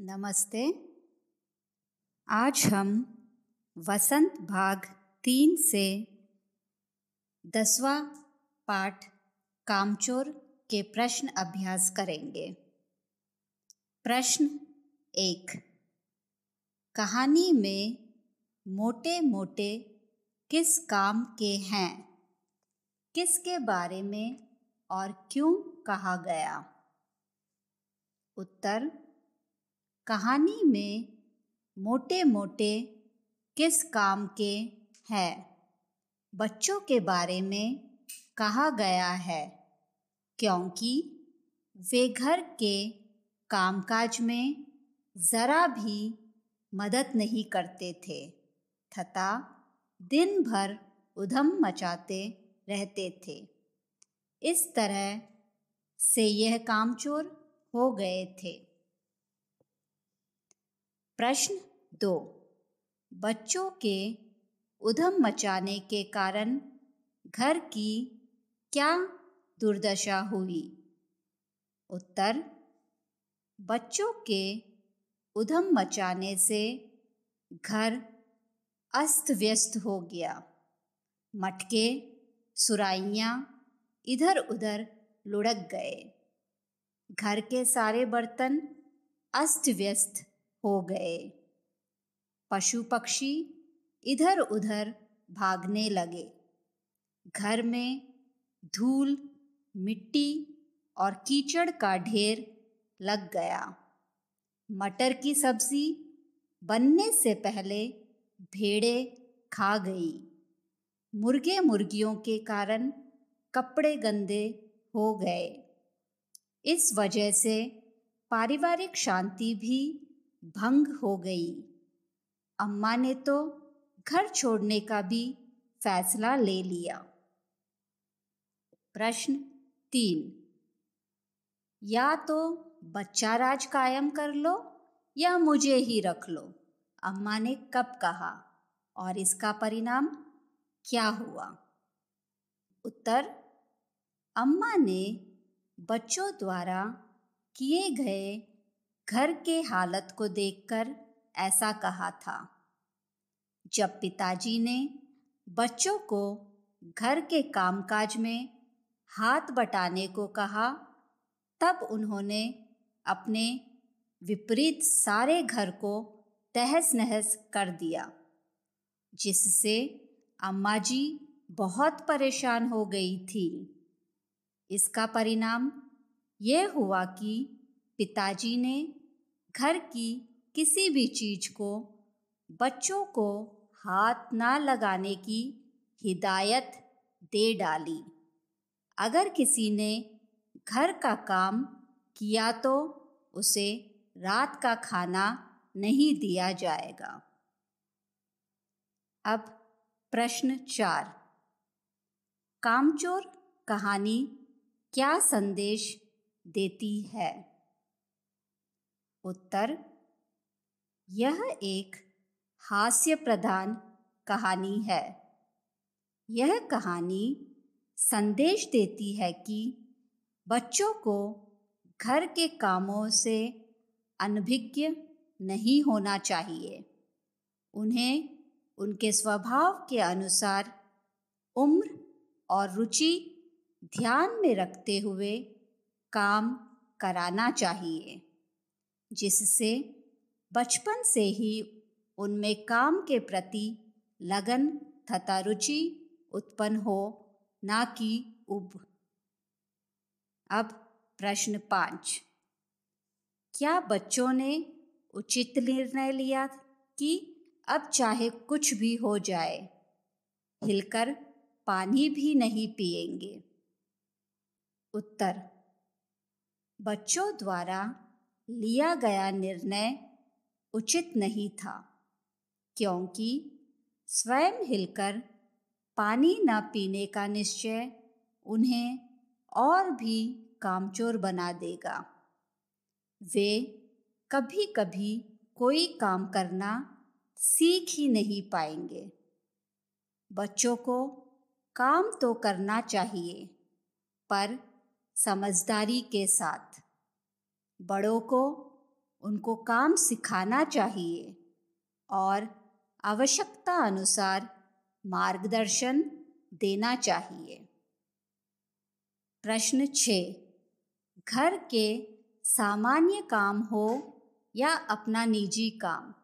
नमस्ते। आज हम वसंत भाग तीन से दसवा पाठ कामचोर के प्रश्न अभ्यास करेंगे। प्रश्न एक। कहानी में मोटे मोटे किस काम के हैं? किसके बारे में और क्यों कहा गया? उत्तर कहानी में मोटे मोटे किस काम के हैं? बच्चों के बारे में कहा गया है, क्योंकि वे घर के कामकाज में ज़रा भी मदद नहीं करते थे, तथा दिन भर उधम मचाते रहते थे। इस तरह से यह कामचोर हो गए थे। प्रश्न दो। बच्चों के उधम मचाने के कारण घर की क्या दुर्दशा हुई? उत्तर, बच्चों के उधम मचाने से घर अस्त व्यस्त हो गया। मटके, सुराइयाँ इधर उधर लुढ़क गए। घर के सारे बर्तन अस्त व्यस्त हो गए। पशु पक्षी इधर उधर भागने लगे। घर में धूल, मिट्टी और कीचड़ का ढेर लग गया। मटर की सब्ज़ी बनने से पहले भेड़े खा गई। मुर्गे मुर्गियों के कारण कपड़े गंदे हो गए। इस वजह से पारिवारिक शांति भी भंग हो गई। अम्मा ने तो घर छोड़ने का भी फैसला ले लिया। प्रश्न तीन। या तो बच्चा राज कायम कर लो या मुझे ही रख लो, अम्मा ने कब कहा और इसका परिणाम क्या हुआ? उत्तर, अम्मा ने बच्चों द्वारा किए गए घर के हालत को देखकर ऐसा कहा था। जब पिताजी ने बच्चों को घर के कामकाज में हाथ बटाने को कहा, तब उन्होंने अपने विपरीत सारे घर को तहस नहस कर दिया, जिससे अम्मा जी बहुत परेशान हो गई थी। इसका परिणाम यह हुआ कि पिताजी ने घर की किसी भी चीज़ को, बच्चों को हाथ ना लगाने की हिदायत दे डाली। अगर किसी ने घर का काम किया तो उसे रात का खाना नहीं दिया जाएगा। अब प्रश्न चार। कामचोर कहानी क्या संदेश देती है? उत्तर, यह एक हास्य प्रधान कहानी है। यह कहानी संदेश देती है कि बच्चों को घर के कामों से अनभिज्ञ नहीं होना चाहिए। उन्हें उनके स्वभाव के अनुसार उम्र और रुचि ध्यान में रखते हुए काम कराना चाहिए। जिससे बचपन से ही उनमें काम के प्रति लगन तथा रुचि उत्पन्न हो, ना कि उब। अब प्रश्न पाँच। क्या बच्चों ने उचित निर्णय लिया कि अब चाहे कुछ भी हो जाए, हिलकर पानी भी नहीं पिएँगे? उत्तर। बच्चों द्वारा लिया गया निर्णय उचित नहीं था, क्योंकि स्वयं हिलकर पानी न पीने का निश्चय उन्हें और भी कामचोर बना देगा। वे कभी कभी कोई काम करना सीख ही नहीं पाएँगे। बच्चों को काम तो करना चाहिए, पर समझदारी के साथ। बड़ों को उनको काम सिखाना चाहिए और आवश्यकता अनुसार मार्गदर्शन देना चाहिए। प्रश्न छ। घर के सामान्य काम हो या अपना निजी काम?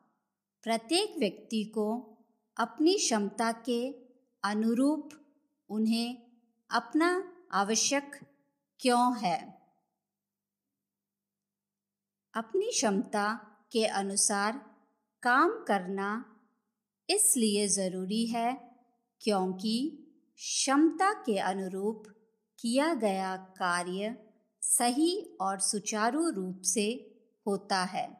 प्रत्येक व्यक्ति को अपनी क्षमता के अनुरूप उन्हें अपना आवश्यक क्यों है? अपनी क्षमता के अनुसार काम करना इसलिए ज़रूरी है क्योंकि क्षमता के अनुरूप किया गया कार्य सही और सुचारू रूप से होता है।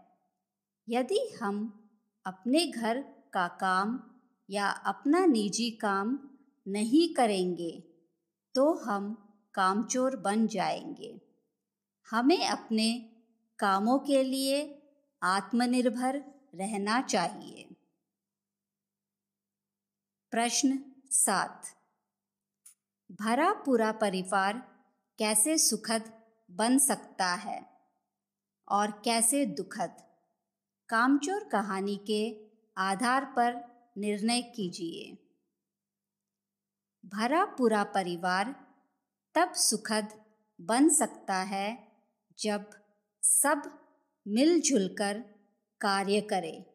यदि हम अपने घर का काम या अपना निजी काम नहीं करेंगे तो हम कामचोर बन जाएँगे। हमें अपने कामों के लिए आत्मनिर्भर रहना चाहिए। प्रश्न सात। भरा पूरा परिवार कैसे सुखद बन सकता है और कैसे दुखद? कामचोर कहानी के आधार पर निर्णय कीजिए। भरा पूरा परिवार तब सुखद बन सकता है जब सब मिलजुल कर कार्य करे।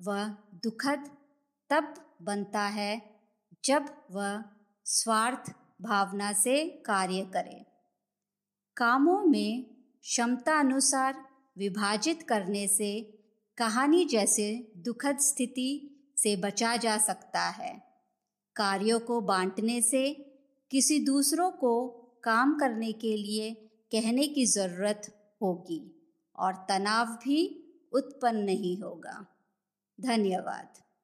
वह दुखद तब बनता है जब वह स्वार्थ भावना से कार्य करे। कामों में क्षमता अनुसार विभाजित करने से कहानी जैसे दुखद स्थिति से बचा जा सकता है। कार्यों को बांटने से किसी दूसरों को काम करने के लिए कहने की ज़रूरत होगी और तनाव भी उत्पन्न नहीं होगा। धन्यवाद।